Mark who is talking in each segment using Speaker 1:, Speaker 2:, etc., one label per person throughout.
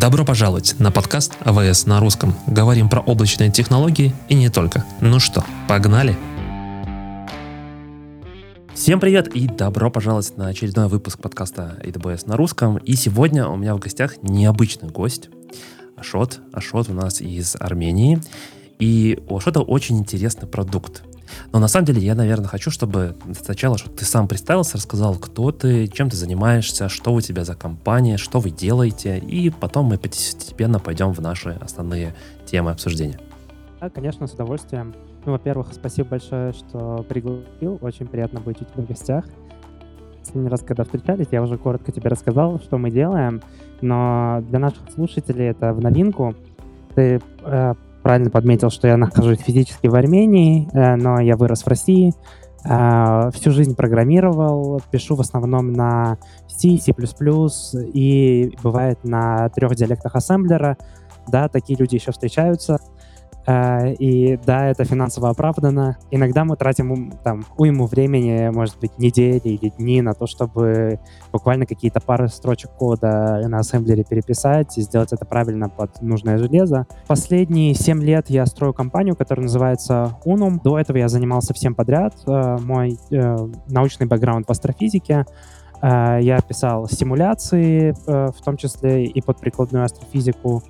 Speaker 1: Добро пожаловать на подкаст АВС на русском. Говорим про облачные технологии и не только. Ну что, погнали? Всем привет и добро пожаловать на очередной выпуск подкаста AWS на русском. И сегодня у меня в гостях необычный гость. Ашот. Ашот у нас из Армении. И у Ашота очень интересный продукт. Но на самом деле я, наверное, хочу, чтобы сначала, чтобы ты сам представился, рассказал, кто ты, чем ты занимаешься, что у тебя за компания, что вы делаете, и потом мы постепенно пойдем в наши основные темы обсуждения.
Speaker 2: Да, конечно, с удовольствием. Ну, во-первых, спасибо большое, что пригласил. Очень приятно быть у тебя в гостях. Последний раз, когда встречались, я уже коротко тебе рассказал, что мы делаем, но для наших слушателей это в новинку. Ты э, правильно подметил, что я нахожусь физически в Армении, э, но я вырос в России. Э, всю жизнь программировал, пишу в основном на C, C++ и бывает на трех диалектах ассемблера. Да, такие люди еще встречаются. Uh, и да, это финансово оправдано. Иногда мы тратим там уйму времени, может быть, недели или дни на то, чтобы буквально какие-то пары строчек кода на ассемблере переписать и сделать это правильно под нужное железо. Последние семь лет я строю компанию, которая называется Unum. До этого я занимался всем подряд. Uh, мой uh, научный бэкграунд в астрофизике. Я писал симуляции, в том числе и под прикладную астрофизику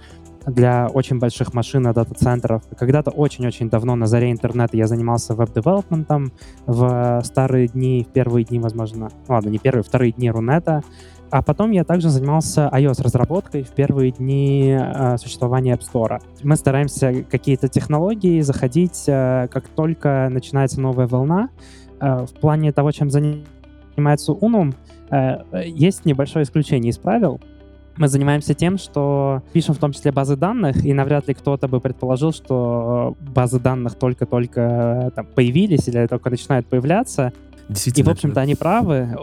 Speaker 2: для очень больших машин и дата-центров. Когда-то очень-очень давно на заре интернета я занимался веб-девелопментом в старые дни, в первые дни, возможно, ну ладно, не первые, вторые дни Рунета. А потом я также занимался iOS-разработкой в первые дни э, существования App Store. Мы стараемся какие-то технологии заходить, э, как только начинается новая волна. Э, в плане того, чем занимается Unum, э, есть небольшое исключение из правил мы занимаемся тем, что пишем в том числе базы данных, и навряд ли кто-то бы предположил, что базы данных только-только там, появились или только начинают появляться.
Speaker 1: Действительно.
Speaker 2: И, в общем-то, они правы.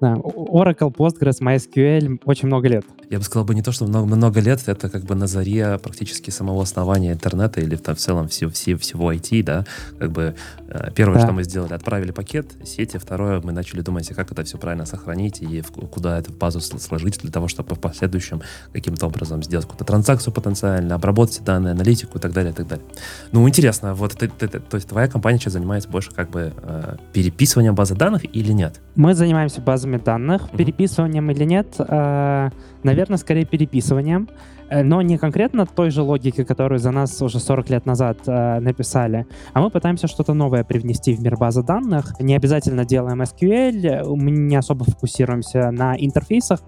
Speaker 2: Да, Oracle, Postgres, MySQL очень много лет.
Speaker 1: Я бы сказал бы не то, что много, много лет, это как бы на заре практически самого основания интернета или там, в целом все, все, всего IT, да, как бы э, первое, да. что мы сделали, отправили пакет сети, второе, мы начали думать, как это все правильно сохранить и в, куда эту базу сложить для того, чтобы в последующем каким-то образом сделать какую-то транзакцию потенциально, обработать данные, аналитику и так далее, и так далее. Ну, интересно, вот ты, ты, ты, то есть твоя компания сейчас занимается больше как бы э, переписыванием базы данных или нет?
Speaker 2: Мы занимаемся базой базами данных, переписыванием или нет, э, наверное, скорее переписыванием, э, но не конкретно той же логики, которую за нас уже 40 лет назад э, написали, а мы пытаемся что-то новое привнести в мир базы данных. Не обязательно делаем SQL, мы не особо фокусируемся на интерфейсах,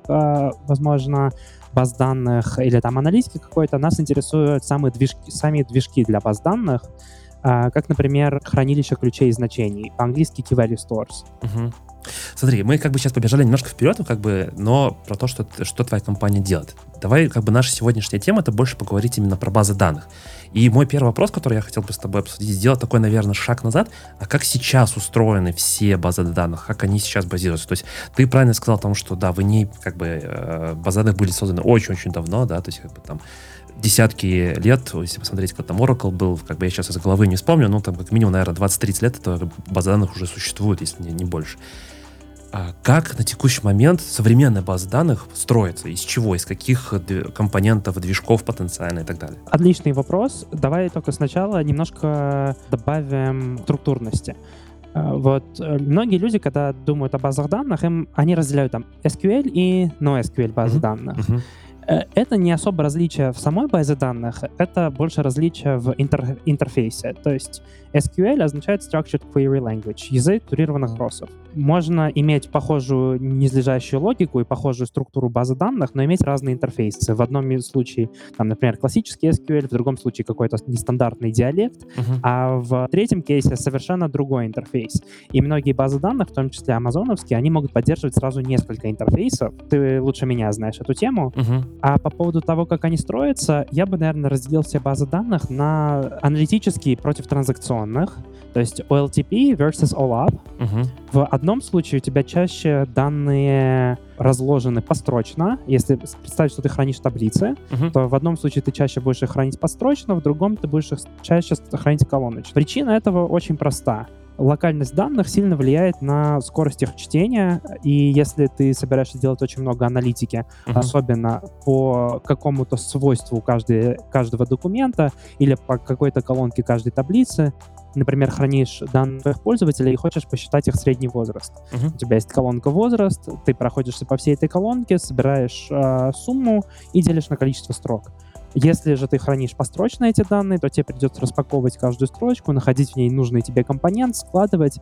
Speaker 2: возможно, баз данных или там аналитики какой-то. Нас интересуют самые движки, сами движки для баз данных, как, например, хранилище ключей и значений, по-английски key value stores.
Speaker 1: Uh-huh. Смотри, мы как бы сейчас побежали немножко вперед, как бы, но про то, что, что твоя компания делает. Давай, как бы, наша сегодняшняя тема, это больше поговорить именно про базы данных. И мой первый вопрос, который я хотел бы с тобой обсудить, сделать такой, наверное, шаг назад. А как сейчас устроены все базы данных? Как они сейчас базируются? То есть ты правильно сказал о том, что, да, в ней, как бы, э, базы данных были созданы очень-очень давно, да, то есть, как бы, там, десятки лет, если посмотреть, как там Oracle был, как бы я сейчас из головы не вспомню, ну, там, как минимум, наверное, 20-30 лет эта база данных уже существует, если не, не больше. А как на текущий момент современная база данных строится? Из чего? Из каких компонентов, движков потенциально и так далее?
Speaker 2: Отличный вопрос. Давай только сначала немножко добавим структурности. А, вот э, многие люди, когда думают о базах данных, им, они разделяют там SQL и NoSQL базы uh-huh. данных. Uh-huh. Э, это не особо различие в самой базе данных, это больше различие в интер интерфейсе. То есть SQL означает Structured Query Language, язык турированных запросов. Можно иметь похожую низлежащую логику и похожую структуру базы данных, но иметь разные интерфейсы. В одном случае, там, например, классический SQL, в другом случае какой-то нестандартный диалект, uh-huh. а в третьем кейсе совершенно другой интерфейс. И многие базы данных, в том числе амазоновские, они могут поддерживать сразу несколько интерфейсов. Ты лучше меня знаешь эту тему. Uh-huh. А по поводу того, как они строятся, я бы, наверное, разделил все базы данных на аналитические против транзакционных. То есть OLTP versus OLAP. Uh-huh. В одном случае у тебя чаще данные разложены построчно. Если представить, что ты хранишь таблицы, uh-huh. то в одном случае ты чаще будешь их хранить построчно, в другом ты будешь их чаще хранить колоночно. Причина этого очень проста. Локальность данных сильно влияет на скорость их чтения, и если ты собираешься делать очень много аналитики, uh-huh. особенно по какому-то свойству каждой, каждого документа или по какой-то колонке каждой таблицы, например, хранишь данные твоих пользователей и хочешь посчитать их средний возраст. Uh-huh. У тебя есть колонка возраст, ты проходишься по всей этой колонке, собираешь э, сумму и делишь на количество строк. Если же ты хранишь построчно эти данные, то тебе придется распаковывать каждую строчку, находить в ней нужный тебе компонент, складывать.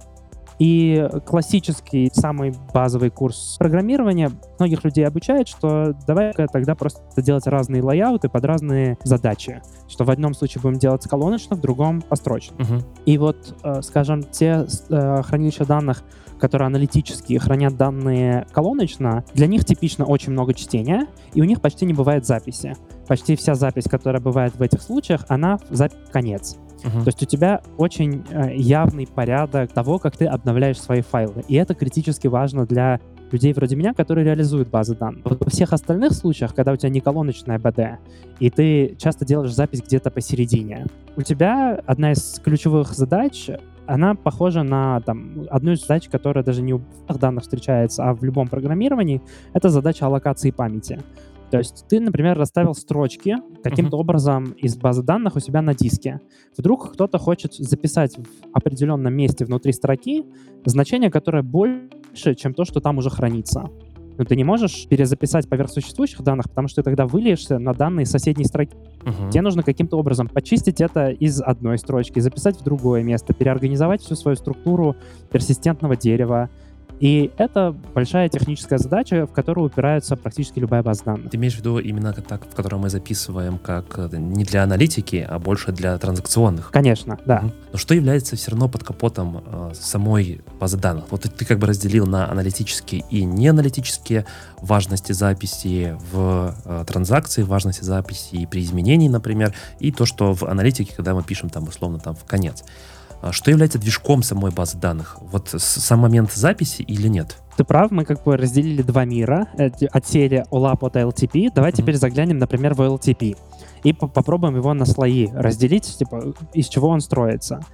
Speaker 2: И классический, самый базовый курс программирования многих людей обучает, что давай-ка тогда просто делать разные лайауты под разные задачи. Что в одном случае будем делать колоночно, в другом построчно. Uh-huh. И вот, э, скажем, те э, хранилища данных, которые аналитические хранят данные колоночно, для них типично очень много чтения, и у них почти не бывает записи почти вся запись, которая бывает в этих случаях, она запись конец. Uh-huh. То есть у тебя очень э, явный порядок того, как ты обновляешь свои файлы. И это критически важно для людей вроде меня, которые реализуют базы данных. Вот во всех остальных случаях, когда у тебя не колоночная БД, и ты часто делаешь запись где-то посередине, у тебя одна из ключевых задач она похожа на там, одну из задач, которая даже не у данных встречается, а в любом программировании, это задача аллокации памяти. То есть ты, например, расставил строчки каким-то uh-huh. образом из базы данных у себя на диске. Вдруг кто-то хочет записать в определенном месте внутри строки значение, которое больше, чем то, что там уже хранится. Но ты не можешь перезаписать поверх существующих данных, потому что ты тогда выльешься на данные соседней строки. Uh-huh. Тебе нужно каким-то образом почистить это из одной строчки, записать в другое место, переорганизовать всю свою структуру персистентного дерева, и это большая техническая задача, в которую упирается практически любая база данных.
Speaker 1: Ты имеешь в виду именно так, в котором мы записываем как э, не для аналитики, а больше для транзакционных?
Speaker 2: Конечно, да.
Speaker 1: Но что является все равно под капотом э, самой базы данных? Вот ты, ты как бы разделил на аналитические и неаналитические важности записи в э, транзакции, важности записи при изменении, например, и то, что в аналитике, когда мы пишем там условно там в конец. А что является движком самой базы данных? Вот сам момент записи или нет?
Speaker 2: Ты прав, мы как бы разделили два мира, отсели OLAP от LTP. Давай mm-hmm. теперь заглянем, например, в LTP и попробуем его на слои разделить, типа, из чего он строится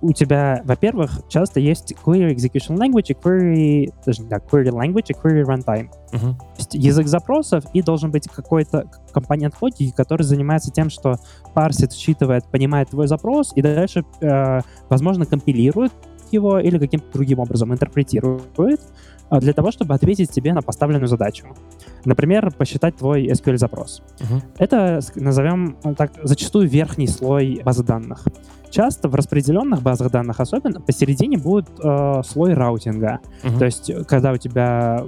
Speaker 2: у тебя, во-первых, часто есть query execution language и query, даже не так, query language и query runtime. Uh-huh. То есть язык запросов и должен быть какой-то компонент логики, который занимается тем, что парсит, считывает, понимает твой запрос и дальше, э, возможно, компилирует его или каким-то другим образом интерпретирует для того, чтобы ответить тебе на поставленную задачу. Например, посчитать твой SQL-запрос. Uh-huh. Это, назовем э, так, зачастую верхний слой базы данных. Часто в распределенных базах данных особенно посередине будет э, слой раутинга. Uh-huh. То есть, когда у тебя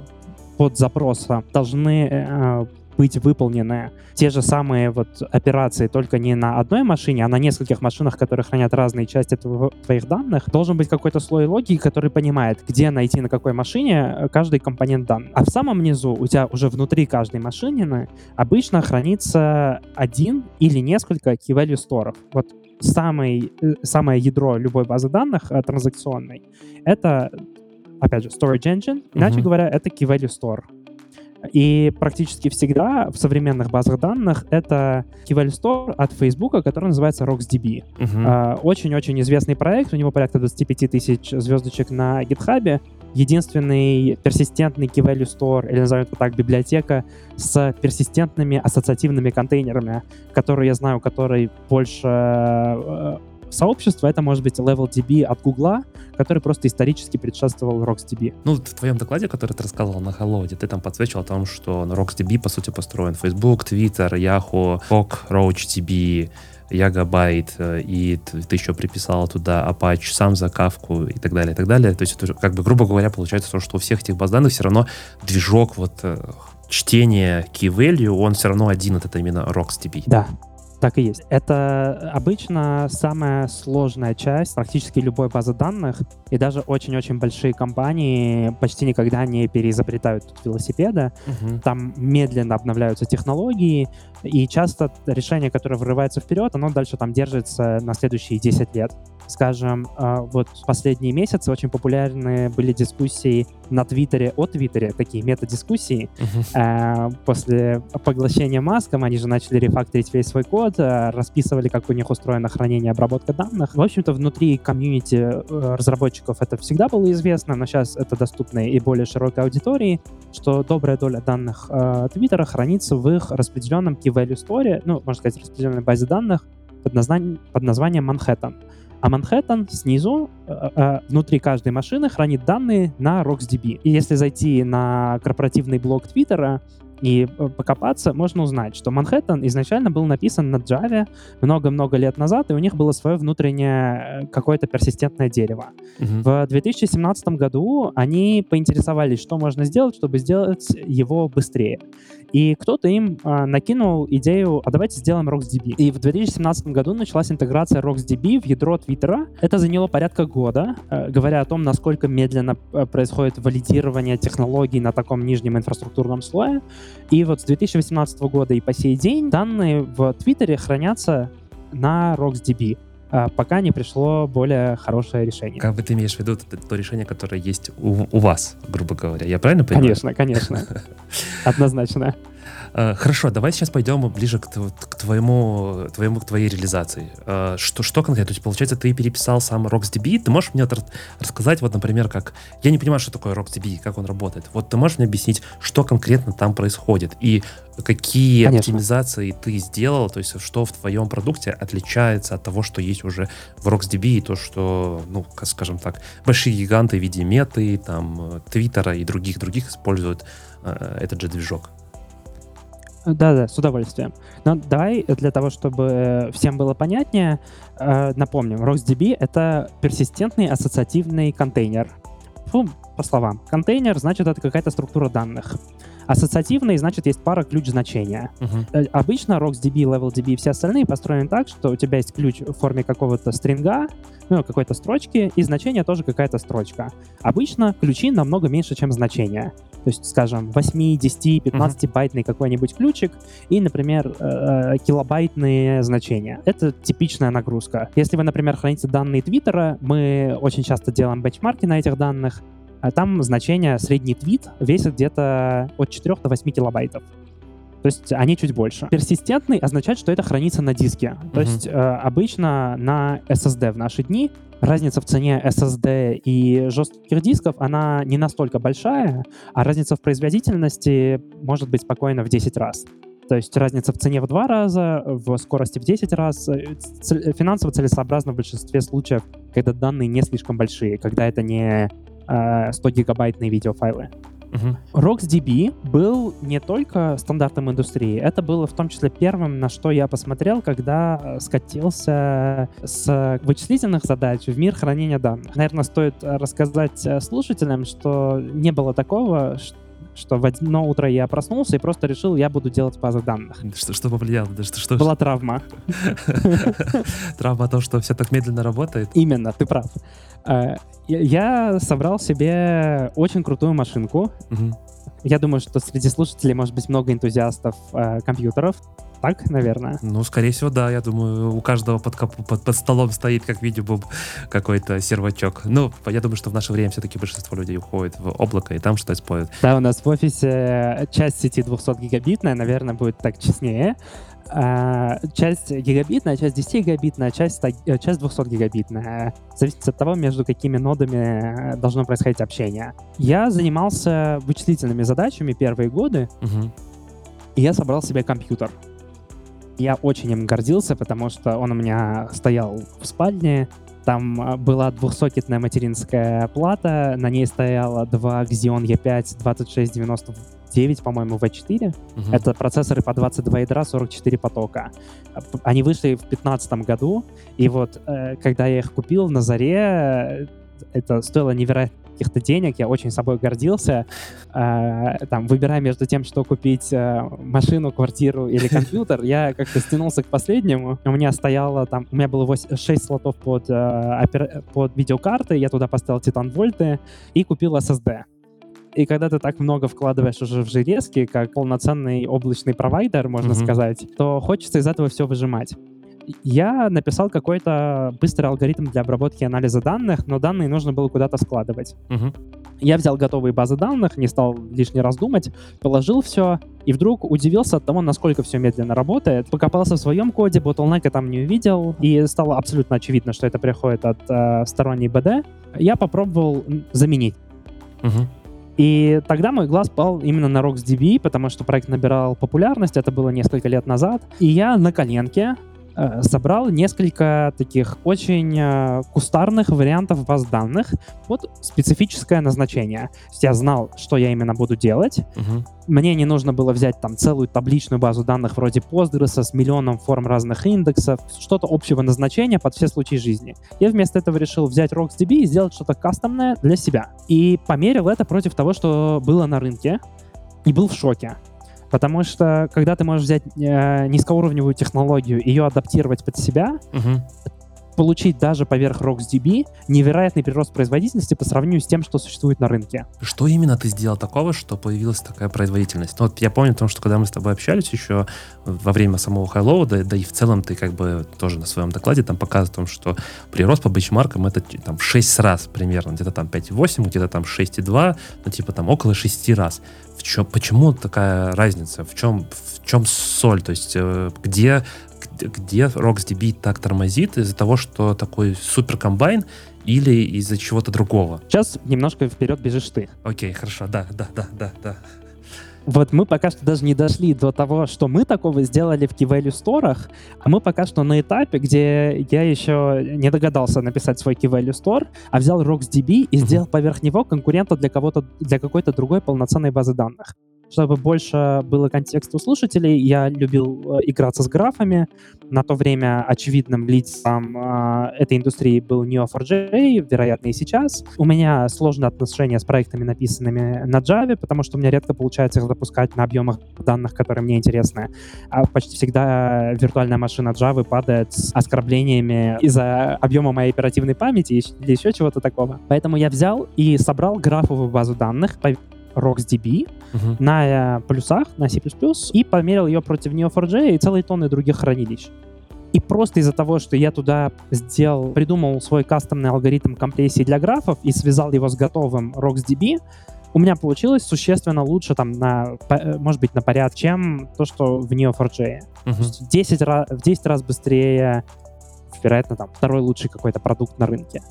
Speaker 2: под запроса должны э, быть выполнены те же самые вот операции, только не на одной машине, а на нескольких машинах, которые хранят разные части твоих данных, должен быть какой-то слой логики, который понимает, где найти на какой машине э, каждый компонент данных. А в самом низу у тебя уже внутри каждой машины обычно хранится один или несколько key-value сторов. Вот самый, э, самое ядро любой базы данных э, транзакционной — это, опять же, storage engine. Иначе uh-huh. говоря, это key value store. И практически всегда в современных базах данных это Key Store от Facebook, который называется RocksDB. Uh-huh. Очень-очень известный проект, у него порядка 25 тысяч звездочек на GitHub. Единственный персистентный Key Value Store, или назовем это так, библиотека с персистентными ассоциативными контейнерами, которые я знаю, который больше э, сообщества, это может быть LevelDB от Гугла, который просто исторически предшествовал RocksDB.
Speaker 1: Ну, в твоем докладе, который ты рассказывал на Холоде, ты там подсвечивал о том, что на RocksDB, по сути, построен Facebook, Twitter, Yahoo, Fog, RoachDB, Ягабайт, э, и ты еще приписал туда Apache, сам за кавку и так далее, и так далее. То есть это, как бы, грубо говоря, получается то, что у всех этих баз данных все равно движок вот э, чтения key value, он все равно один, это именно RocksDB.
Speaker 2: Да, так и есть. Это обычно самая сложная часть практически любой базы данных, и даже очень-очень большие компании почти никогда не переизобретают тут велосипеда. Угу. Там медленно обновляются технологии, и часто решение, которое вырывается вперед, оно дальше там держится на следующие 10 лет. Скажем, а, вот последние месяцы очень популярны были дискуссии на Твиттере о Твиттере, такие метадискуссии. Uh-huh. После поглощения Маском они же начали рефакторить весь свой код, расписывали, как у них устроено хранение и обработка данных. В общем-то, внутри комьюнити э, разработчиков это всегда было известно, но сейчас это доступно и более широкой аудитории, что добрая доля данных Твиттера хранится в их распределенном key value store, ну, можно сказать, распределенной базе данных под названием Манхэттен. А Манхэттен снизу, э, э, внутри каждой машины, хранит данные на RocksDB. И если зайти на корпоративный блог Твиттера, и э, покопаться, можно узнать, что Манхэттен изначально был написан на Java много-много лет назад, и у них было свое внутреннее какое-то персистентное дерево. Uh-huh. В 2017 году они поинтересовались, что можно сделать, чтобы сделать его быстрее. И кто-то им э, накинул идею, а давайте сделаем RocksDB. И в 2017 году началась интеграция RocksDB в ядро Твиттера. Это заняло порядка года, э, говоря о том, насколько медленно э, происходит валидирование технологий на таком нижнем инфраструктурном слое. И вот с 2018 года и по сей день данные в Твиттере хранятся на RocksDB а, пока не пришло более хорошее решение.
Speaker 1: Как бы ты имеешь в виду то, то решение, которое есть у, у вас, грубо говоря? Я правильно понимаю?
Speaker 2: Конечно, конечно. Однозначно.
Speaker 1: Э, хорошо, давай сейчас пойдем ближе к, к твоему, твоему, к твоей реализации. Э, что, что конкретно? То есть, получается, ты переписал сам RocksDB. Ты можешь мне рассказать, вот, например, как... Я не понимаю, что такое RocksDB, как он работает. Вот ты можешь мне объяснить, что конкретно там происходит и какие Конечно. оптимизации ты сделал, то есть что в твоем продукте отличается от того, что есть уже в RocksDB и то, что, ну, скажем так, большие гиганты в виде меты, там, Твиттера и других-других используют э, этот же движок.
Speaker 2: Да-да, с удовольствием. Но давай для того, чтобы всем было понятнее, э, напомним, RocksDB — это персистентный ассоциативный контейнер. Фу, по словам. Контейнер, значит, это какая-то структура данных. Ассоциативный, значит, есть пара ключ-значения. Uh-huh. Обычно RocksDB, LevelDB и все остальные построены так, что у тебя есть ключ в форме какого-то стринга, ну, какой-то строчки, и значение тоже какая-то строчка. Обычно ключи намного меньше, чем значения. То есть, скажем, 8, 10, 15-байтный uh-huh. какой-нибудь ключик и, например, э, килобайтные значения. Это типичная нагрузка. Если вы, например, храните данные Твиттера, мы очень часто делаем бенчмарки на этих данных, там значение средний твит весит где-то от 4 до 8 килобайтов. То есть они чуть больше. Персистентный означает, что это хранится на диске. То uh-huh. есть э, обычно на SSD в наши дни разница в цене SSD и жестких дисков, она не настолько большая, а разница в производительности может быть спокойно в 10 раз. То есть разница в цене в два раза, в скорости в 10 раз. Э, финансово целесообразно в большинстве случаев, когда данные не слишком большие, когда это не 100-гигабайтные э, видеофайлы. Uh-huh. RocksDB был не только стандартом индустрии, это было в том числе первым, на что я посмотрел, когда скатился с вычислительных задач в мир хранения данных. Наверное, стоит рассказать э, слушателям, что не было такого, что в одно утро я проснулся и просто решил, я буду делать базы данных.
Speaker 1: Что, что повлияло? Что, что,
Speaker 2: Была травма.
Speaker 1: Травма то, что все так медленно работает?
Speaker 2: Именно, ты прав. Э, я собрал себе очень крутую машинку. Я думаю, что среди слушателей может быть много энтузиастов э, компьютеров. Так, наверное.
Speaker 1: Ну, скорее всего, да. Я думаю, у каждого под, под, под столом стоит, как видеобуб, какой-то сервачок. Ну, я думаю, что в наше время все-таки большинство людей уходит в облако и там что-то используют.
Speaker 2: Да, у нас в офисе часть сети 200 гигабитная, наверное, будет так честнее. А, часть гигабитная, часть 10 гигабитная, часть, э, часть 200 гигабитная. Зависит от того, между какими нодами должно происходить общение. Я занимался вычислительными задачами первые годы, угу. и я собрал себе компьютер. Я очень им гордился, потому что он у меня стоял в спальне, там была двухсокетная материнская плата, на ней стояло два Xeon E5 2699, по-моему, V4. Угу. Это процессоры по 22 ядра, 44 потока. Они вышли в 2015 году, и вот э, когда я их купил на заре, это стоило невероятно каких-то денег, я очень собой гордился, э, там, выбирая между тем, что купить э, машину, квартиру или компьютер, я как-то стянулся к последнему. У меня стояло там, у меня было 8, 6 слотов под, э, под видеокарты, я туда поставил Titan Вольты и купил SSD. И когда ты так много вкладываешь уже в железки, как полноценный облачный провайдер, можно mm-hmm. сказать, то хочется из этого все выжимать. я написал какой-то быстрый алгоритм для обработки и анализа данных, но данные нужно было куда-то складывать.
Speaker 1: Мгм.
Speaker 2: Я взял готовые базы данных, не стал лишний раз думать, положил все, и вдруг удивился от того, насколько все медленно работает. Покопался в своем коде, ботлнека там не увидел, и стало абсолютно очевидно, что это приходит от э, сторонней БД. Я попробовал заменить.
Speaker 1: Мгм.
Speaker 2: И тогда мой глаз пал именно на RocksDB, потому что проект набирал популярность, это было несколько лет назад. И я на коленке собрал несколько таких очень э, кустарных вариантов баз данных под специфическое назначение. То есть я знал, что я именно буду делать.
Speaker 1: Мгм.
Speaker 2: Мне не нужно было взять там целую табличную базу данных вроде Postgres с миллионом форм разных индексов, что-то общего назначения под все случаи жизни. Я вместо этого решил взять RocksDB и сделать что-то кастомное для себя. И померил это против того, что было на рынке, и был в шоке. Потому что, когда ты можешь взять э, низкоуровневую технологию, ее адаптировать под себя,
Speaker 1: Мгм.
Speaker 2: Получить даже поверх RocksDB невероятный прирост производительности по сравнению с тем, что существует на рынке.
Speaker 1: Что именно ты сделал такого, что появилась такая производительность? Ну, вот я помню, потому что когда мы с тобой общались еще во время самого хайлоу, да, да и в целом ты как бы тоже на своем докладе там показывал, о том, что прирост по бенчмаркам это там в 6 раз примерно, где-то там 5,8, где-то там 6,2, ну типа там около 6 раз. В чем, почему такая разница? В чем, в чем соль? То есть э, где, где, RocksDB так тормозит из-за того, что такой супер комбайн или из-за чего-то другого?
Speaker 2: Сейчас немножко вперед бежишь ты.
Speaker 1: Окей, хорошо, да, да, да, да, да.
Speaker 2: Вот мы пока что даже не дошли до того, что мы такого сделали в Key Value Store, а мы пока что на этапе, где я еще не догадался написать свой Key Value Store, а взял RocksDB и сделал поверх него конкурента для кого-то, для какой-то другой полноценной базы данных. Чтобы больше было контекста у слушателей, я любил э, играться с графами. На то время очевидным лидером э, этой индустрии был Neo4j, вероятно, и сейчас. У меня сложные отношения с проектами, написанными на Java, потому что у меня редко получается их запускать на объемах данных, которые мне интересны. А почти всегда виртуальная машина Java падает с оскорблениями из-за объема моей оперативной памяти или еще чего-то такого. Поэтому я взял и собрал графовую базу данных по RocksDB,
Speaker 1: Мгм.
Speaker 2: на э, плюсах, на C++, и померил ее против Neo4j и целой тонны других хранилищ. И просто из-за того, что я туда сделал, придумал свой кастомный алгоритм компрессии для графов и связал его с готовым RocksDB, у меня получилось существенно лучше, там, на, э, может быть, на порядок, чем то, что в Neo4j.
Speaker 1: Мгм.
Speaker 2: То есть в 10, раз, в 10 раз быстрее, вероятно, там, второй лучший какой-то продукт на рынке.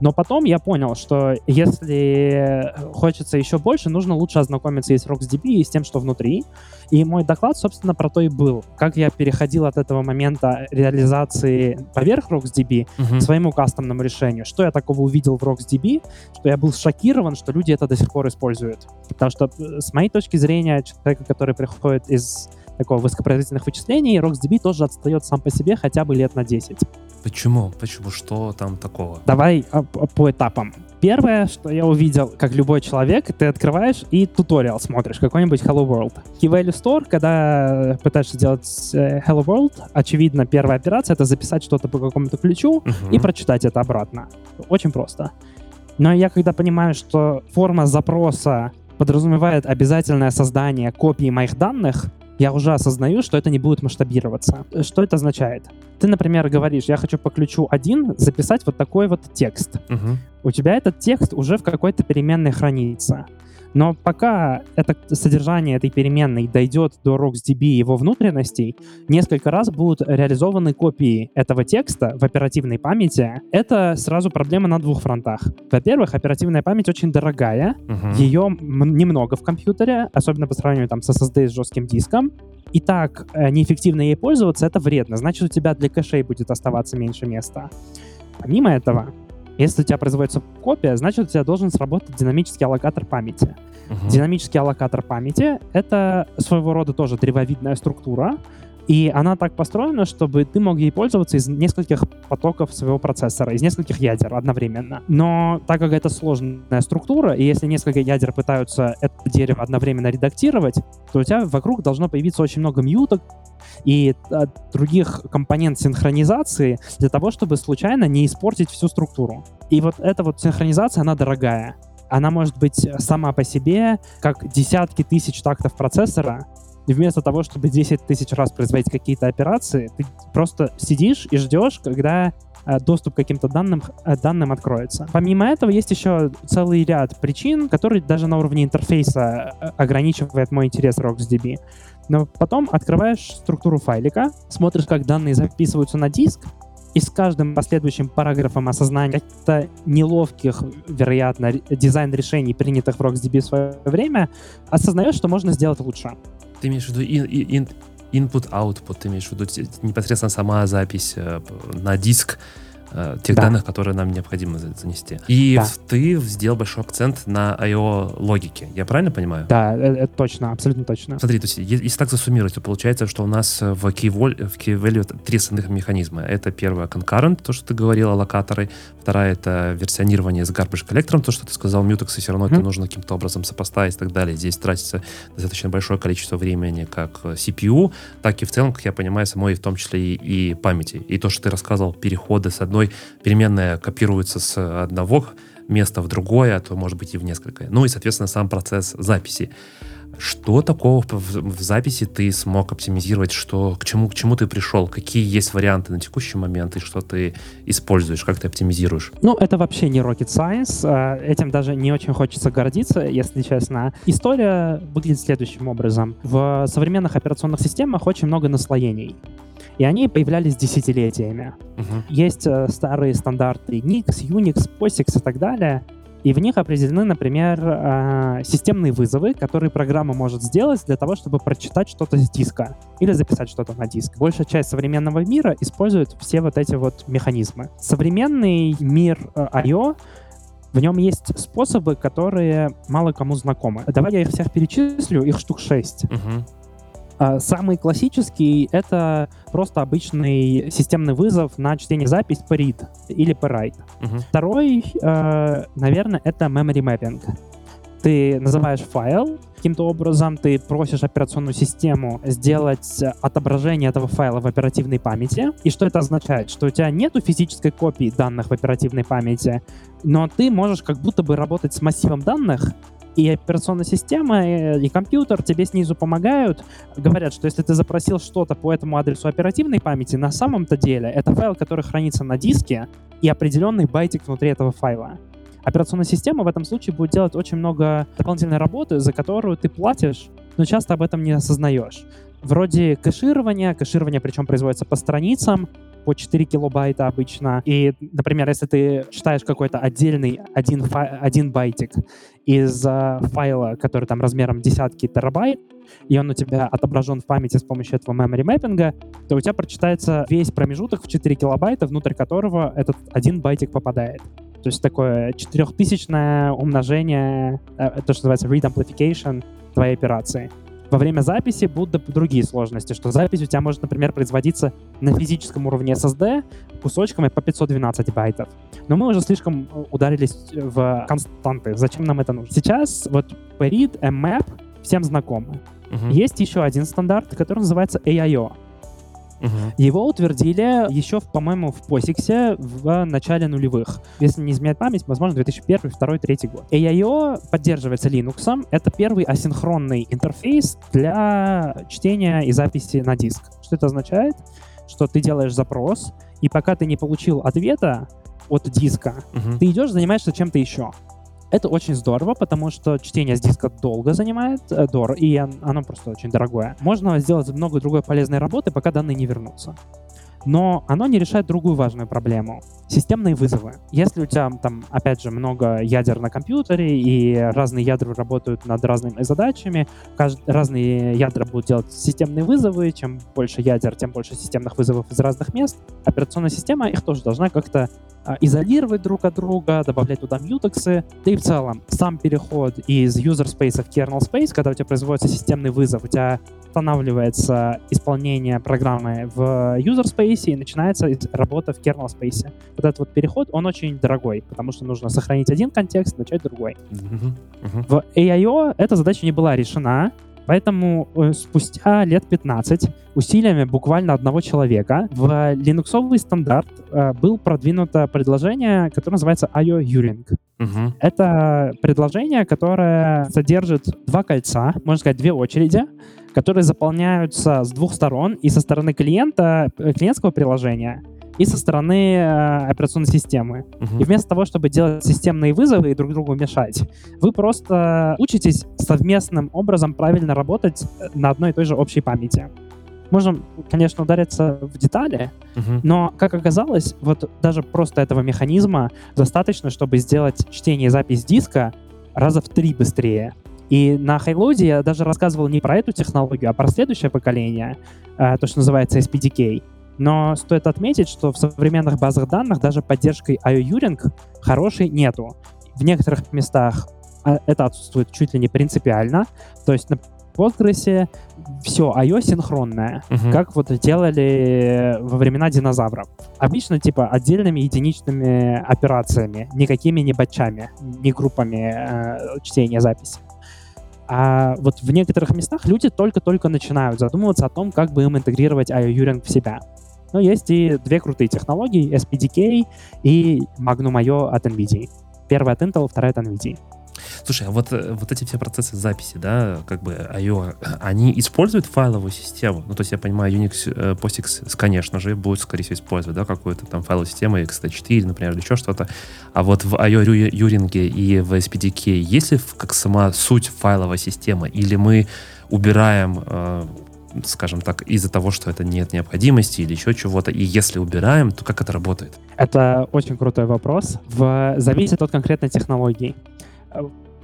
Speaker 2: Но потом я понял, что если хочется еще больше, нужно лучше ознакомиться и с RocksDB, и с тем, что внутри. И мой доклад, собственно, про то и был. Как я переходил от этого момента реализации поверх RocksDB
Speaker 1: Мгм.
Speaker 2: к своему кастомному решению. Что я такого увидел в RocksDB, что я был шокирован, что люди это до сих пор используют. Потому что, э, с моей точки зрения, человека, который приходит из такого высокопроизводительных вычислений, RocksDB тоже отстает сам по себе хотя бы лет на 10.
Speaker 1: Почему? Почему? Что там такого?
Speaker 2: Давай а, п- по этапам. Первое, что я увидел, как любой человек, ты открываешь и туториал смотришь, какой-нибудь Hello World. Key Value Store, когда пытаешься сделать э, Hello World, очевидно, первая операция — это записать что-то по какому-то ключу
Speaker 1: Мгм.
Speaker 2: и прочитать это обратно. Очень просто. Но я когда понимаю, что форма запроса подразумевает обязательное создание копии моих данных, я уже осознаю, что это не будет масштабироваться. Что это означает? Ты, например, говоришь, я хочу по ключу 1 записать вот такой вот текст.
Speaker 1: Мгм.
Speaker 2: У тебя этот текст уже в какой-то переменной хранится. Но пока это содержание этой переменной дойдет до RocksDB и его внутренностей, несколько раз будут реализованы копии этого текста в оперативной памяти. Это сразу проблема на двух фронтах. Во-первых, оперативная память очень дорогая,
Speaker 1: Мгм.
Speaker 2: ее немного в компьютере, особенно по сравнению там, с SSD с жестким диском. И так э, неэффективно ей пользоваться, это вредно. Значит, у тебя для кэшей будет оставаться меньше места. Помимо этого, если у тебя производится копия, значит, у тебя должен сработать динамический аллокатор памяти.
Speaker 1: Мгм.
Speaker 2: Динамический аллокатор памяти — это своего рода тоже древовидная структура, и она так построена, чтобы ты мог ей пользоваться из нескольких потоков своего процессора, из нескольких ядер одновременно. Но так как это сложная структура, и если несколько ядер пытаются это дерево одновременно редактировать, то у тебя вокруг должно появиться очень много мьюток и а, других компонент синхронизации для того, чтобы случайно не испортить всю структуру. И вот эта вот синхронизация, она дорогая. Она может быть сама по себе, как десятки тысяч тактов процессора, вместо того, чтобы 10 тысяч раз производить какие-то операции, ты просто сидишь и ждешь, когда э, доступ к каким-то данным, э, данным откроется. Помимо этого, есть еще целый ряд причин, которые даже на уровне интерфейса э, ограничивает мой интерес RocksDB. Но потом открываешь структуру файлика, смотришь, как данные записываются на диск, и с каждым последующим параграфом осознания каких-то неловких, вероятно, дизайн-решений, принятых в RocksDB в свое время, осознаешь, что можно сделать лучше.
Speaker 1: Ты имеешь в виду in, in, input-output, ты имеешь в виду непосредственно сама запись э, на диск, тех да. данных, которые нам необходимо занести. И да. ты сделал большой акцент на I.O. логике. Я правильно понимаю?
Speaker 2: Да, это, это точно, абсолютно точно.
Speaker 1: Смотри, то есть, если так засуммировать, то получается, что у нас в key, в key value три основных механизма. Это первое concurrent, то, что ты говорил, локаторы. Вторая — это версионирование с garbage коллектором, то, что ты сказал, mutex, и все равно mm-hmm. это нужно каким-то образом сопоставить и так далее. Здесь тратится достаточно большое количество времени как CPU, так и в целом, как я понимаю, самой в том числе и, и памяти. И то, что ты рассказывал, переходы с одной одной переменная копируется с одного места в другое, а то может быть и в несколько. Ну и, соответственно, сам процесс записи. Что такого в, в записи ты смог оптимизировать, что, к, чему, к чему ты пришел, какие есть варианты на текущий момент и что ты используешь, как ты оптимизируешь?
Speaker 2: Ну, это вообще не rocket science, а, этим даже не очень хочется гордиться, если честно. История выглядит следующим образом. В современных операционных системах очень много наслоений. И они появлялись десятилетиями. Uh-huh. Есть э, старые стандарты Nix, Unix, POSIX и так далее. И в них определены, например, э, системные вызовы, которые программа может сделать для того, чтобы прочитать что-то с диска или записать что-то на диск. Большая часть современного мира использует все вот эти вот механизмы. Современный мир э, I.O. В нем есть способы, которые мало кому знакомы. Давай я их всех перечислю, их штук шесть. Uh-huh. А, самый классический — это просто обычный системный вызов на чтение-запись по read или по write. Uh-huh. Второй, э, наверное, это memory mapping. Ты называешь файл каким-то образом, ты просишь операционную систему сделать отображение этого файла в оперативной памяти. И что это означает? Что у тебя нету физической копии данных в оперативной памяти, но ты можешь как будто бы работать с массивом данных, и операционная система, и, и компьютер тебе снизу помогают, говорят, что если ты запросил что-то по этому адресу оперативной памяти, на самом-то деле это файл, который хранится на диске, и определенный байтик внутри этого файла. Операционная система в этом случае будет делать очень много дополнительной работы, за которую ты платишь, но часто об этом не осознаешь. Вроде кэширования, кэширование причем производится по страницам, по 4 килобайта обычно. И, например, если ты читаешь какой-то отдельный один, один байтик из uh, файла, который там размером десятки терабайт, и он у тебя отображен в памяти с помощью этого memory мэппинга, то у тебя прочитается весь промежуток в 4 килобайта, внутрь которого этот один байтик попадает. То есть такое четырехтысячное умножение, э, то, что называется read amplification твоей операции. Во время записи будут другие сложности, что запись у тебя может, например, производиться на физическом уровне SSD кусочками по 512 байтов. Но мы уже слишком э, ударились в константы. Зачем нам это нужно? Сейчас вот PRID, mmap всем знакомы. Uh-huh. Есть еще один стандарт, который называется AIO. Угу. Его утвердили еще, по-моему, в POSIX в начале нулевых. Если не изменяет память, возможно, 2001, 2002, 2003 год. AIO поддерживается Linux. Это первый асинхронный интерфейс для чтения и записи на диск. Что это означает? Что ты делаешь запрос, и пока ты не получил ответа от диска, угу. ты идешь, занимаешься чем-то еще. Это очень здорово, потому что чтение с диска долго занимает, э, дор, и оно просто очень дорогое. Можно сделать много другой полезной работы, пока данные не вернутся. Но оно не решает другую важную проблему — системные вызовы. Если у тебя там, опять же, много ядер на компьютере, и разные ядра работают над разными задачами, кажд... разные ядра будут делать системные вызовы, чем больше ядер, тем больше системных вызовов из разных мест, операционная система их тоже должна как-то а, изолировать друг от друга, добавлять туда мьютексы. Да и в целом сам переход из user space в kernel space, когда у тебя производится системный вызов, у тебя останавливается исполнение программы в user space и начинается работа в kernel space. Вот этот вот переход, он очень дорогой, потому что нужно сохранить один контекст, начать другой. Uh-huh. Uh-huh. В AIO эта задача не была решена, Поэтому э, спустя лет 15 усилиями буквально одного человека в линуксовый стандарт э, был продвинуто предложение, которое называется IO Uring. Угу. Это предложение, которое содержит два кольца, можно сказать, две очереди, которые заполняются с двух сторон, и со стороны клиента, э, клиентского приложения, и со стороны э, операционной системы.
Speaker 1: Мгм.
Speaker 2: И вместо того, чтобы делать системные вызовы и друг другу мешать, вы просто учитесь совместным образом правильно работать э, на одной и той же общей памяти. Можем, конечно, удариться в детали,
Speaker 1: Мгм.
Speaker 2: но, как оказалось, вот даже просто этого механизма достаточно, чтобы сделать чтение и запись диска раза в три быстрее. И на Хайлоде я даже рассказывал не про эту технологию, а про следующее поколение, э, то, что называется SPDK. Но стоит отметить, что в современных базах данных даже поддержкой IO-Юринг хорошей нету. В некоторых местах а, это отсутствует чуть ли не принципиально. То есть на Postgres все IO синхронное
Speaker 1: Мгм.
Speaker 2: как вот делали во времена динозавров. Обычно, типа, отдельными единичными операциями, никакими не батчами, не группами э, чтения записи. А вот в некоторых местах люди только-только начинают задумываться о том, как бы им интегрировать IO-Юринг в себя. Но есть и две крутые технологии, SPDK и Magnum IO от NVIDIA. Первая от Intel, вторая от NVIDIA.
Speaker 1: Слушай, а вот, э, вот эти все процессы записи, да, как бы IO, они используют файловую систему? Ну, то есть я понимаю, Unix, э, POSIX, конечно же, будет, скорее всего, использовать, да, какую-то там файловую систему, XT4, например, или еще что-то. А вот в IO Юринге и в SPDK есть ли как сама суть файловой системы? Или мы убираем, э, скажем так, из-за того, что это нет необходимости или еще чего-то, и если убираем, то как это работает?
Speaker 2: Это очень крутой вопрос. В... Зависит от конкретной технологии.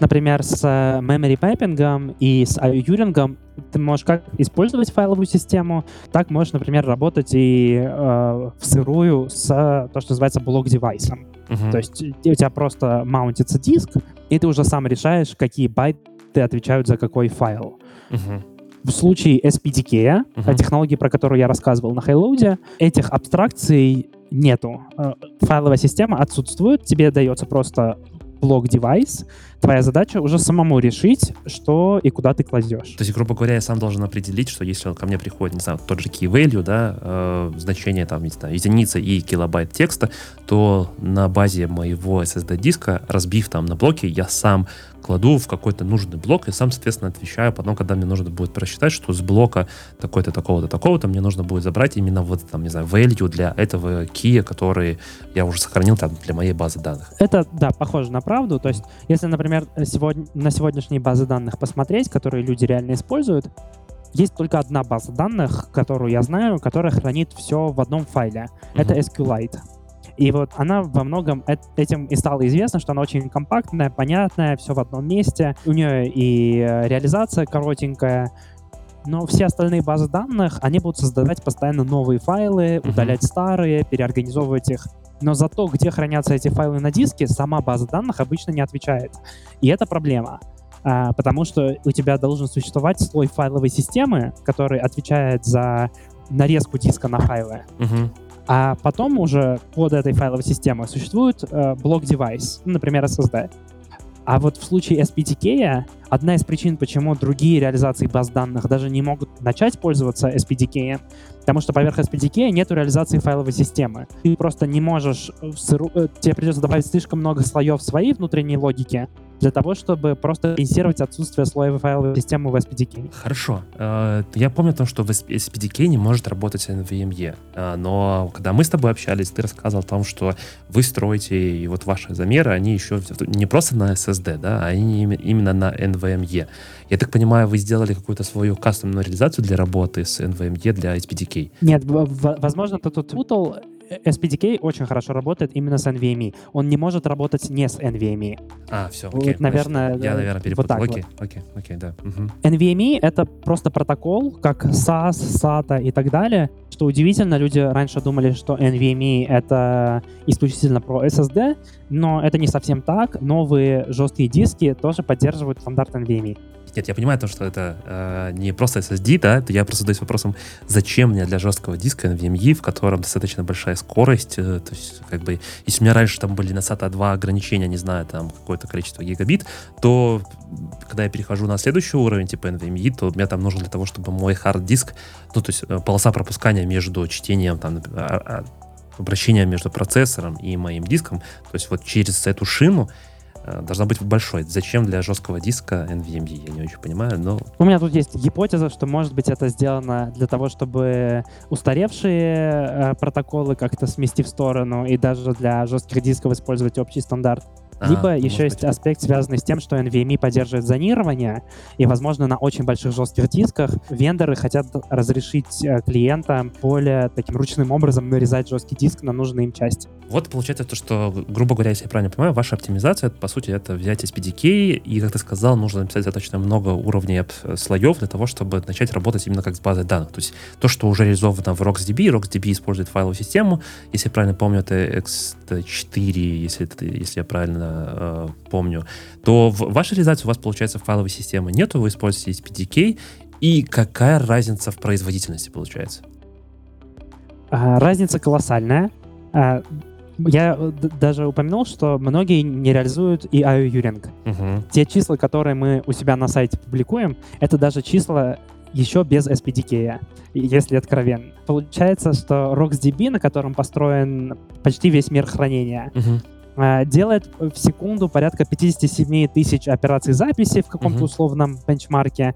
Speaker 2: Например, с э, memory пэппингом и с IO-юрингом ты можешь как использовать файловую систему, так можешь, например, работать и э, в сырую с э, то, что называется блок-девайсом.
Speaker 1: Мгм.
Speaker 2: То есть у тебя просто маунтится диск, и ты уже сам решаешь, какие байты отвечают за какой файл.
Speaker 1: Мгм.
Speaker 2: В случае SPDK,
Speaker 1: Мгм.
Speaker 2: э, технологии, про которую я рассказывал на Highload, этих абстракций нету. Э, Файловая система отсутствует, тебе дается просто блок-девайс. Твоя задача уже самому решить, что и куда ты кладешь.
Speaker 1: То есть, грубо говоря, я сам должен определить, что если ко мне приходит, не знаю, тот же key value, да, э, значение там, не знаю, единица и килобайт текста, то на базе моего SSD-диска, разбив там на блоки, я сам кладу в какой-то нужный блок и сам, соответственно, отвечаю. Потом, когда мне нужно будет просчитать, что с блока такой-то, такого-то, такого-то, мне нужно будет забрать именно вот там, не знаю, value для этого key, который я уже сохранил там для моей базы данных.
Speaker 2: Это, да, похоже на правду. То есть, если, например, сегодня, на сегодняшние базы данных посмотреть, которые люди реально используют, есть только одна база данных, которую я знаю, которая хранит все в одном файле. Это
Speaker 1: Мгм.
Speaker 2: SQLite. И вот она во многом эт- этим и стала известна, что она очень компактная, понятная, все в одном месте. У нее и э, реализация коротенькая, но все остальные базы данных, они будут создавать постоянно новые файлы, удалять старые, переорганизовывать их. Но за то, где хранятся эти файлы на диске, сама база данных обычно не отвечает. И это проблема. А, потому что у тебя должен существовать слой файловой системы, который отвечает за нарезку диска на файлы.
Speaker 1: Мгм.
Speaker 2: А потом уже под этой файловой системой существует э, блок-девайс, ну, например, SSD. А вот в случае SPDK одна из причин, почему другие реализации баз данных даже не могут начать пользоваться SPDK, потому что поверх SPDK нет реализации файловой системы. Ты просто не можешь, сыру- э, тебе придется добавить слишком много слоев своей внутренней логики для того, чтобы просто компенсировать отсутствие слоевой файловой системы в SPDK.
Speaker 1: Хорошо. Э, Я помню о том, что в SPDK не может работать NVMe. Э, Но когда мы с тобой общались, ты рассказывал о том, что вы строите, и вот ваши замеры, они еще не просто на SSD, да, а именно на NVMe. Я так понимаю, вы сделали какую-то свою кастомную реализацию для работы с NVMe для SPDK.
Speaker 2: Нет, возможно, ты тут путал. SPDK очень хорошо работает именно с NVMe. Он не может работать не с NVMe.
Speaker 1: А, все,
Speaker 2: Вот,
Speaker 1: окей.
Speaker 2: наверное,
Speaker 1: Значит, я,
Speaker 2: да,
Speaker 1: наверное,
Speaker 2: вот
Speaker 1: перепутал.
Speaker 2: так
Speaker 1: окей, окей, окей, да. Мгм.
Speaker 2: NVMe — это просто протокол, как SAS, SATA и так далее. Что удивительно, люди раньше думали, что NVMe — это исключительно про SSD, но это не совсем так. Новые жесткие диски тоже поддерживают стандарт NVMe.
Speaker 1: Нет, я понимаю то, что это э, не просто SSD, да, это я просто задаюсь вопросом, зачем мне для жесткого диска NVMe, в котором достаточно большая скорость, э, то есть, как бы, если у меня раньше там были на SATA 2 ограничения, не знаю, там, какое-то количество гигабит, то, когда я перехожу на следующий уровень, типа NVMe, то мне там нужно для того, чтобы мой хард-диск, ну, то есть, э, полоса пропускания между чтением, там, а- а- обращение между процессором и моим диском, то есть, вот через эту шину должна быть большой. Зачем для жесткого диска NVMe? Я не очень понимаю, но...
Speaker 2: У меня тут есть гипотеза, что, может быть, это сделано для того, чтобы устаревшие э, протоколы как-то смести в сторону и даже для жестких дисков использовать общий стандарт. А, Либо еще есть быть. аспект, связанный с тем, что NVMe поддерживает зонирование, и, возможно, на очень больших жестких дисках вендоры хотят разрешить э, клиентам более таким ручным образом нарезать жесткий диск на нужные им части.
Speaker 1: Вот получается то, что, грубо говоря, если я правильно понимаю, ваша оптимизация, по сути, это взять SPDK, и, как ты сказал, нужно написать достаточно много уровней слоев для того, чтобы начать работать именно как с базой данных. То есть то, что уже реализовано в RocksDB, RocksDB использует файловую систему, если я правильно помню, это X4, если, если я правильно э, помню, то в вашей реализации у вас, получается, файловой системы нету, вы используете SPDK, и какая разница в производительности получается?
Speaker 2: А, разница колоссальная. А, я э, даже упомянул, что многие не реализуют и IO-юринг. Угу. Те числа, которые мы у себя на сайте публикуем, это даже числа еще без SPDK, если откровенно. Получается, что RocksDB, на котором построен почти весь мир хранения, угу. Делает в секунду порядка 57 тысяч операций записи в каком-то угу. условном бенчмарке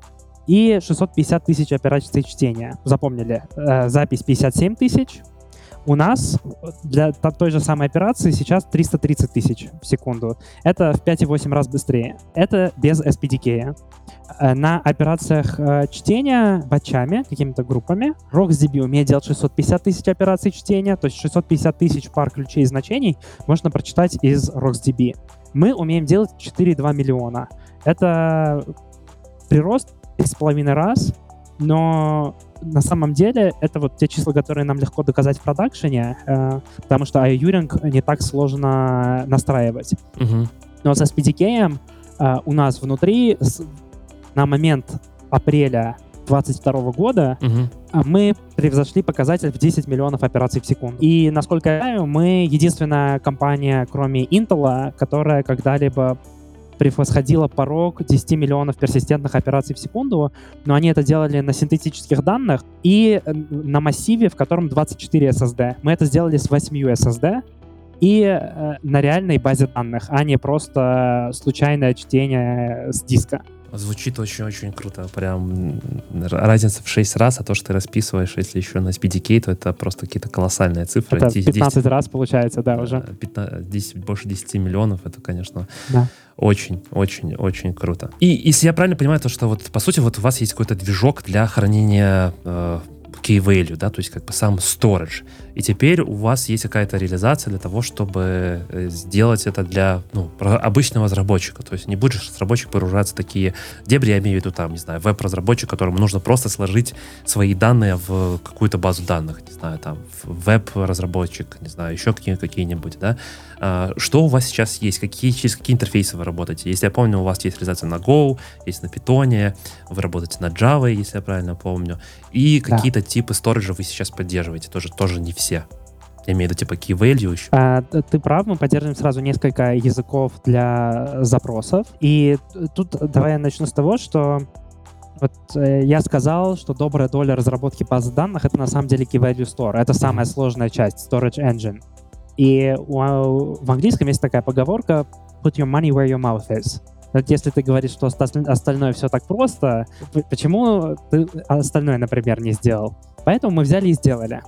Speaker 2: и 650 тысяч операций чтения. Запомнили, э, запись 57 тысяч, у нас для той же самой операции сейчас 330 тысяч в секунду. Это в 5,8 раз быстрее. Это без SPDK. Э, на операциях э, чтения батчами, какими-то группами, RocksDB умеет делать 650 тысяч операций чтения, то есть 650 тысяч пар ключей и значений можно прочитать из RocksDB. Мы умеем делать 4,2 миллиона. Это прирост в половиной раз, но на самом деле это вот те числа, которые нам легко доказать в продакшене, э, потому что iUring не так сложно настраивать. Угу. Но с SPDK э, у нас внутри с, на момент апреля 2022 года угу. мы превзошли показатель в 10 миллионов операций в секунду. И, насколько я знаю, мы единственная компания, кроме Intel, которая когда-либо превосходила порог 10 миллионов персистентных операций в секунду, но они это делали на синтетических данных и э, на массиве, в котором 24 SSD. Мы это сделали с 8 SSD и э, на реальной базе данных, а не просто случайное чтение с диска.
Speaker 1: Звучит очень-очень круто. Прям разница в 6 раз, а то, что ты расписываешь, если еще на SPDK, то это просто какие-то колоссальные цифры.
Speaker 2: Это 15 10, раз получается, да, уже.
Speaker 1: 15, 10, больше 10 миллионов, это, конечно, да. очень, очень, очень круто. И если я правильно понимаю, то, что вот, по сути, вот у вас есть какой-то движок для хранения э, key value, да, то есть как бы сам storage. И теперь у вас есть какая-то реализация для того, чтобы э, сделать это для ну, обычного разработчика. То есть не будешь разработчик погружаться такие дебри, я имею в виду там, не знаю, веб-разработчик, которому нужно просто сложить свои данные в какую-то базу данных, не знаю, там, веб-разработчик, не знаю, еще какие- какие-нибудь, да. А, что у вас сейчас есть? Какие, через какие интерфейсы вы работаете? Если я помню, у вас есть реализация на Go, есть на Python, вы работаете на Java, если я правильно помню, и да. какие-то типы сториджа вы сейчас поддерживаете, тоже, тоже не все. Я имею в виду типа key value еще.
Speaker 2: А, ты прав, мы поддерживаем сразу несколько языков для запросов. И тут давай я начну с того, что вот э, я сказал, что добрая доля разработки баз данных это на самом деле Key Value Store. Это самая сложная часть, Storage Engine. И в английском есть такая поговорка put your money where your mouth is. Вот если ты говоришь, что остальное все так просто, почему ты остальное, например, не сделал? Поэтому мы взяли и сделали.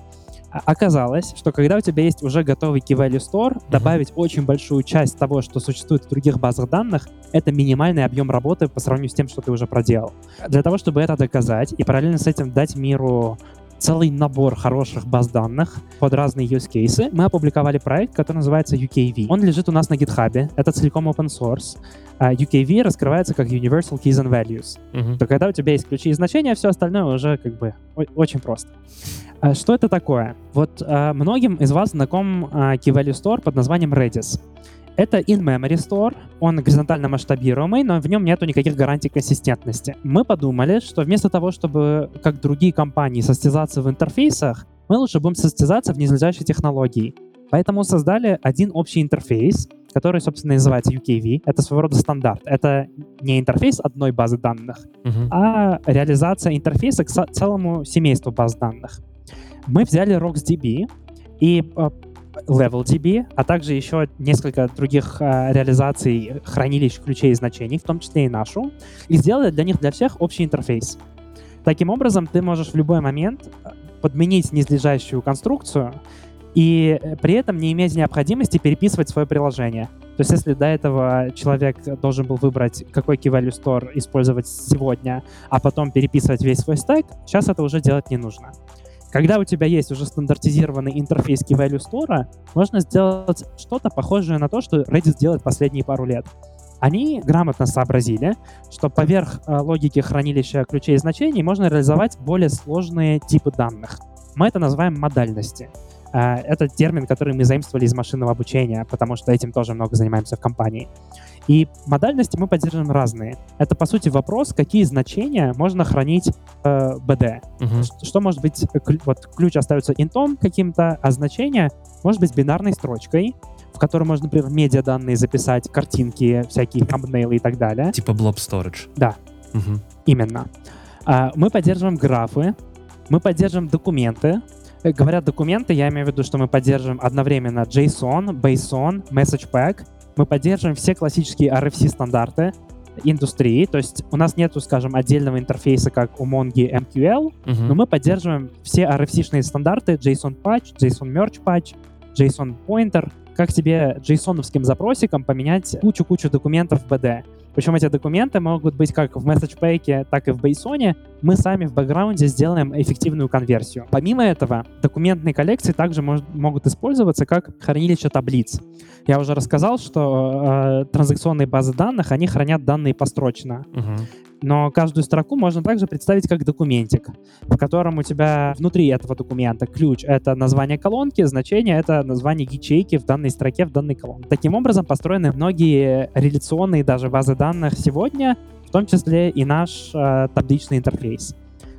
Speaker 2: Оказалось, что когда у тебя есть уже готовый Key Value Store, mm-hmm. добавить очень большую часть того, что существует в других базах данных, это минимальный объем работы по сравнению с тем, что ты уже проделал. Для того, чтобы это доказать и параллельно с этим дать миру целый набор хороших баз данных под разные use cases. Мы опубликовали проект, который называется UKV. Он лежит у нас на GitHub, это целиком open source. А UKV раскрывается как Universal Keys and Values. Uh-huh. То когда у тебя есть ключи и значения, все остальное уже как бы очень просто. А что это такое? Вот а, многим из вас знаком Key Value Store под названием Redis. Это in-memory store, он горизонтально масштабируемый, но в нем нету никаких гарантий консистентности. Мы подумали, что вместо того, чтобы, как другие компании, состязаться в интерфейсах, мы лучше будем состязаться в низлежащей технологии. Поэтому создали один общий интерфейс, который, собственно, называется UKV. Это своего рода стандарт. Это не интерфейс одной базы данных, uh-huh. а реализация интерфейса к целому семейству баз данных. Мы взяли RocksDB и а, LevelDB, а также еще несколько других э, реализаций хранилищ ключей и значений, в том числе и нашу, и сделали для них для всех общий интерфейс. Таким образом, ты можешь в любой момент подменить низлежащую конструкцию и при этом не иметь необходимости переписывать свое приложение. То есть если до этого человек должен был выбрать, какой Key Value Store использовать сегодня, а потом переписывать весь свой стек, сейчас это уже делать не нужно. Когда у тебя есть уже стандартизированный интерфейс Key Value Store, можно сделать что-то похожее на то, что Reddit делает последние пару лет. Они грамотно сообразили, что поверх э, логики хранилища ключей и значений можно реализовать более сложные типы данных. Мы это называем модальности. Э, это термин, который мы заимствовали из машинного обучения, потому что этим тоже много занимаемся в компании. И модальности мы поддерживаем разные. Это, по сути, вопрос, какие значения можно хранить э, BD. Угу. Что, что может быть, э, вот ключ остается интом каким-то, а значение может быть бинарной строчкой, в которой можно, например, медиаданные записать, картинки, всякие thumbnail и так далее.
Speaker 1: Типа blob storage.
Speaker 2: Да, угу. именно. А, мы поддерживаем графы, мы поддерживаем документы. Э, говорят документы, я имею в виду, что мы поддерживаем одновременно JSON, BSON, Message Pack. Мы поддерживаем все классические RFC-стандарты индустрии, то есть у нас нету, скажем, отдельного интерфейса, как у Mongo MQL, uh-huh. но мы поддерживаем все RFC-шные стандарты, JSON Patch, JSON Merge Patch, JSON Pointer, как тебе JSON-овским запросиком поменять кучу-кучу документов в BD. Причем эти документы могут быть как в MessagePack, так и в JSON. Мы сами в бэкграунде сделаем эффективную конверсию. Помимо этого, документные коллекции также мож- могут использоваться как хранилище таблиц. Я уже рассказал, что э, транзакционные базы данных, они хранят данные построчно. Uh-huh. Но каждую строку можно также представить как документик, в котором у тебя внутри этого документа ключ — это название колонки, значение — это название ячейки в данной строке, в данной колонке. Таким образом построены многие реляционные даже базы данных сегодня, в том числе и наш э, табличный интерфейс.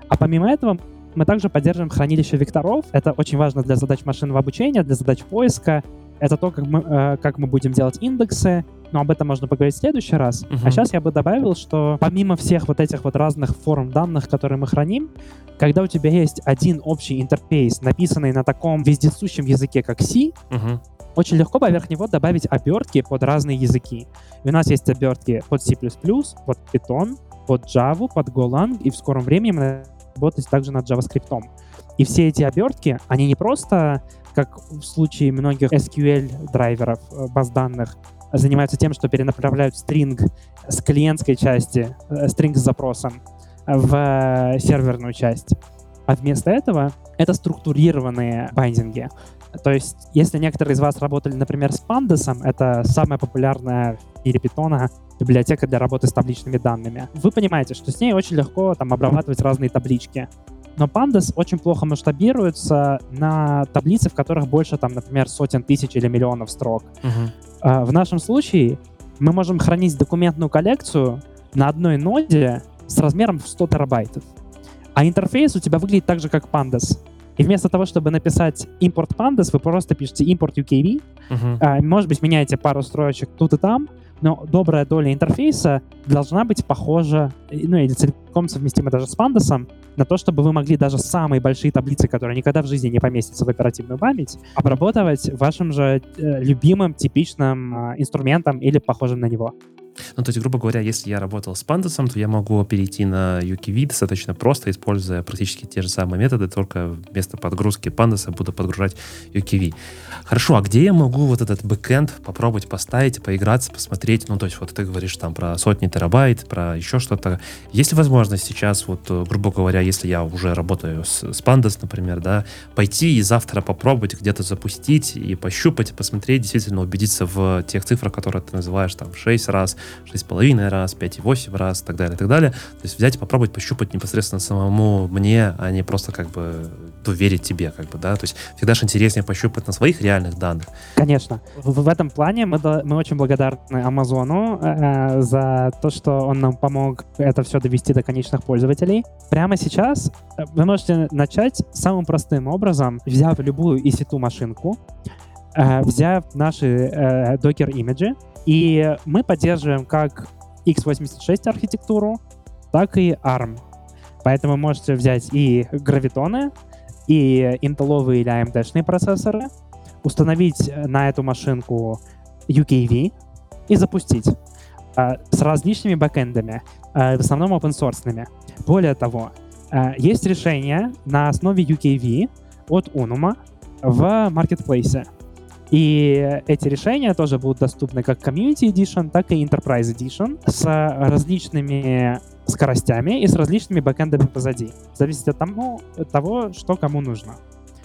Speaker 2: А помимо этого мы также поддерживаем хранилище векторов. Это очень важно для задач машинного обучения, для задач поиска. Это то, как мы, э, как мы будем делать индексы, но об этом можно поговорить в следующий раз. Uh-huh. А сейчас я бы добавил, что помимо всех вот этих вот разных форм данных, которые мы храним, когда у тебя есть один общий интерфейс, написанный на таком вездесущем языке, как C, uh-huh. очень легко поверх него добавить обертки под разные языки. И у нас есть обертки под C++, под Python, под Java, под Golang, и в скором времени мы работать также над JavaScript. И все эти обертки, они не просто, как в случае многих SQL-драйверов, э, баз данных, занимаются тем, что перенаправляют стринг с клиентской части, э, стринг с запросом в э, серверную часть. А вместо этого это структурированные байдинги. То есть, если некоторые из вас работали, например, с Pandas, это самая популярная в мире питона библиотека для работы с табличными данными, вы понимаете, что с ней очень легко там обрабатывать разные таблички. Но Pandas очень плохо масштабируется на таблицы, в которых больше, там, например, сотен тысяч или миллионов строк. Uh-huh. В нашем случае мы можем хранить документную коллекцию на одной ноде с размером в 100 терабайтов. А интерфейс у тебя выглядит так же, как Pandas. И вместо того, чтобы написать import pandas, вы просто пишете import UKV. Uh-huh. Может быть, меняете пару строчек тут и там, но добрая доля интерфейса должна быть похожа, ну или целиком совместима даже с пандасом, на то, чтобы вы могли даже самые большие таблицы, которые никогда в жизни не поместятся в оперативную память, обработать вашим же э, любимым типичным э, инструментом или похожим на него.
Speaker 1: Ну, то есть, грубо говоря, если я работал с Pandas, то я могу перейти на UKV достаточно просто, используя практически те же самые методы, только вместо подгрузки Pandas буду подгружать UKV. Хорошо, а где я могу вот этот бэкэнд попробовать поставить, поиграться, посмотреть? Ну, то есть, вот ты говоришь там про сотни терабайт, про еще что-то. Есть ли возможность сейчас, вот, грубо говоря, если я уже работаю с, с Pandas, например, да, пойти и завтра попробовать где-то запустить и пощупать, посмотреть, действительно убедиться в тех цифрах, которые ты называешь там в 6 раз, 6,5 раз, 5,8 раз, и так далее, и так далее. То есть взять и попробовать пощупать непосредственно самому мне, а не просто как бы доверить тебе, как бы, да. То есть всегда же интереснее пощупать на своих реальных данных.
Speaker 2: Конечно. В, в этом плане мы, мы очень благодарны Амазону э, э, за то, что он нам помог это все довести до конечных пользователей. Прямо сейчас э, вы можете начать самым простым образом, взяв любую EC2 машинку, э, взяв наши э, докер-имиджи, и мы поддерживаем как x86 архитектуру, так и ARM. Поэтому можете взять и гравитоны, и интеловые или AMD-шные процессоры, установить на эту машинку UKV и запустить э, с различными бэкэндами, э, в основном open source. Более того, э, есть решение на основе UKV от Unuma в Marketplace. И эти решения тоже будут доступны как Community Edition, так и Enterprise Edition с различными скоростями и с различными бэкэндами позади. Зависит от того, от того что кому нужно.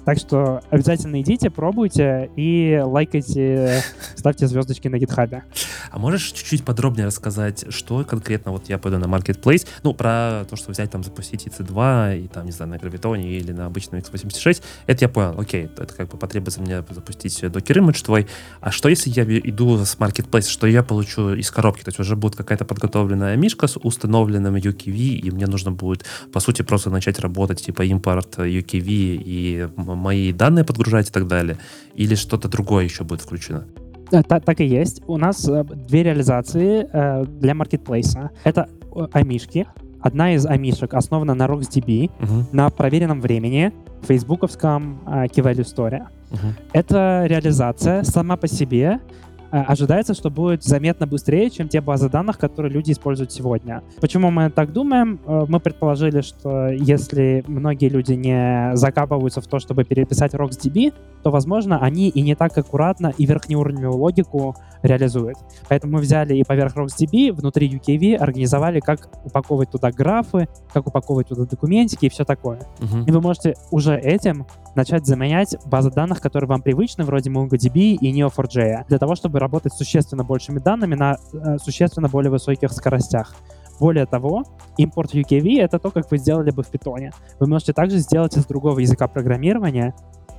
Speaker 2: Так что обязательно идите, пробуйте и лайкайте, ставьте звездочки на гитхабе.
Speaker 1: А можешь чуть-чуть подробнее рассказать, что конкретно вот я пойду на Marketplace, ну, про то, что взять там, запустить EC2 и там, не знаю, на гравитоне или на обычном x86, это я понял, окей, это как бы потребуется мне запустить Docker Image твой, а что если я иду с Marketplace, что я получу из коробки, то есть уже будет какая-то подготовленная мишка с установленным UKV, и мне нужно будет, по сути, просто начать работать, типа импорт UKV и мои данные подгружать и так далее? Или что-то другое еще будет включено?
Speaker 2: Так, так и есть. У нас э, две реализации э, для маркетплейса. Это э, амишки. Одна из амишек основана на RocksDB, uh-huh. на проверенном времени, фейсбуковском э, Key Value Store. Uh-huh. Эта реализация сама по себе Э, ожидается, что будет заметно быстрее, чем те базы данных, которые люди используют сегодня. Почему мы так думаем? Э, мы предположили, что если многие люди не закапываются в то, чтобы переписать RocksDB, то, возможно, они и не так аккуратно и верхнеуровневую логику реализуют. Поэтому мы взяли и поверх RocksDB внутри UKV организовали, как упаковывать туда графы, как упаковывать туда документики и все такое. Uh-huh. И вы можете уже этим начать заменять базы данных, которые вам привычны, вроде MongoDB и Neo4j, для того, чтобы работать с существенно большими данными на э, существенно более высоких скоростях. Более того, импорт UKV — это то, как вы сделали бы в Python. Вы можете также сделать из другого языка программирования,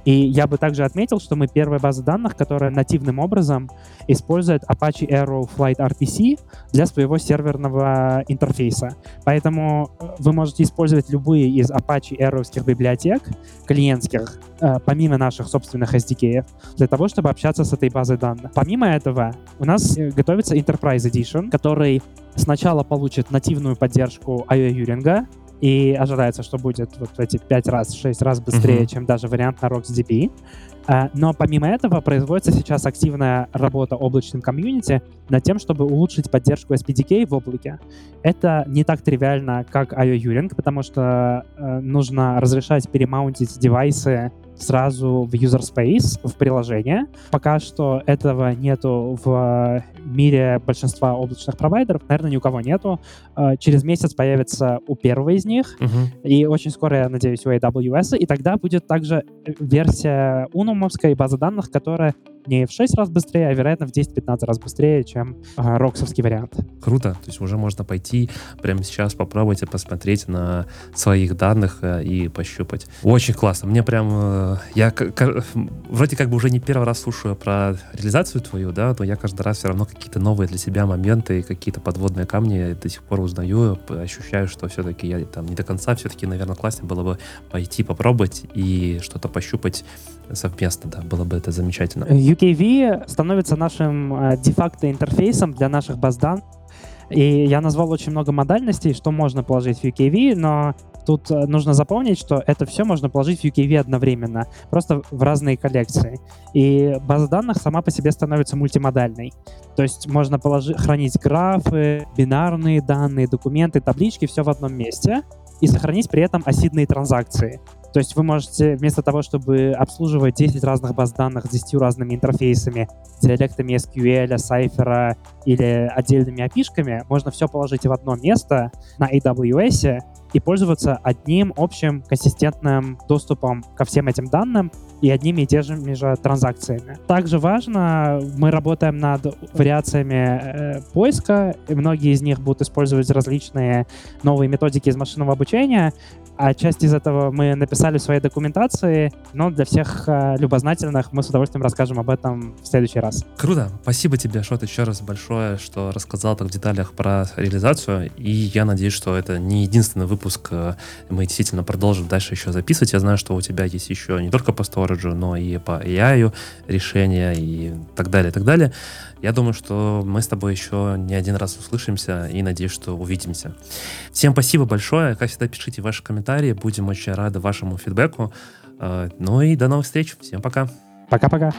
Speaker 2: и я бы также отметил, что мы первая база данных, которая нативным образом использует Apache Arrow Flight RPC для своего серверного интерфейса. Поэтому э, вы можете использовать любые из Apache Arrow библиотек клиентских, э, помимо наших собственных SDK, для того, чтобы общаться с этой базой данных. Помимо этого, у нас э, готовится Enterprise Edition, который сначала получит нативную поддержку IO Юринга, и ожидается, что будет вот эти 5 раз, 6 раз быстрее, uh-huh. чем даже вариант на RocksDB. Uh, но помимо этого производится сейчас активная работа облачным комьюнити над тем, чтобы улучшить поддержку SPDK в облаке. Это не так тривиально, как IO Uring, потому что uh, нужно разрешать перемаунтить девайсы сразу в user space, в приложение. Пока что этого нету в мире большинства облачных провайдеров. Наверное, ни у кого нету. А, через месяц появится у первого из них. Uh-huh. И очень скоро, я надеюсь, у AWS. И тогда будет также версия унумовской базы данных, которая не в 6 раз быстрее, а, вероятно, в 10-15 раз быстрее, чем а, роксовский вариант.
Speaker 1: Круто. То есть уже можно пойти прямо сейчас попробовать и посмотреть на своих данных э, и пощупать. Очень классно. Мне прям... Э, я вроде как бы уже не первый раз слушаю про реализацию твою, да, но я каждый раз все равно какие-то новые для себя моменты, какие-то подводные камни до сих пор узнаю, ощущаю, что все-таки я там не до конца, все-таки, наверное, классно было бы пойти попробовать и что-то пощупать совместно, да, было бы это замечательно.
Speaker 2: UKV становится нашим э, де-факто интерфейсом для наших баз данных. И я назвал очень много модальностей, что можно положить в UKV, но тут э, нужно запомнить, что это все можно положить в UKV одновременно, просто в разные коллекции. И база данных сама по себе становится мультимодальной. То есть можно положить, хранить графы, бинарные данные, документы, таблички, все в одном месте и сохранить при этом осидные транзакции. То есть вы можете вместо того, чтобы обслуживать 10 разных баз данных с 10 разными интерфейсами, диалектами SQL, Cypher или отдельными API-шками, можно все положить в одно место на AWS и пользоваться одним общим консистентным доступом ко всем этим данным и одними и теми же транзакциями. Также важно, мы работаем над вариациями э, поиска, и многие из них будут использовать различные новые методики из машинного обучения, а часть из этого мы написали в своей документации, но для всех э, любознательных мы с удовольствием расскажем об этом в следующий раз.
Speaker 1: Круто. Спасибо тебе, Шот, еще раз большое, что рассказал так в деталях про реализацию, и я надеюсь, что это не единственный выпуск. Э, мы действительно продолжим дальше еще записывать. Я знаю, что у тебя есть еще не только по Storage, но и по AI решения и так далее, и так далее. Я думаю, что мы с тобой еще не один раз услышимся и надеюсь, что увидимся. Всем спасибо большое. Как всегда, пишите ваши комментарии. Будем очень рады вашему фидбэку. Э, ну и до новых встреч. Всем пока.
Speaker 2: Пока-пока.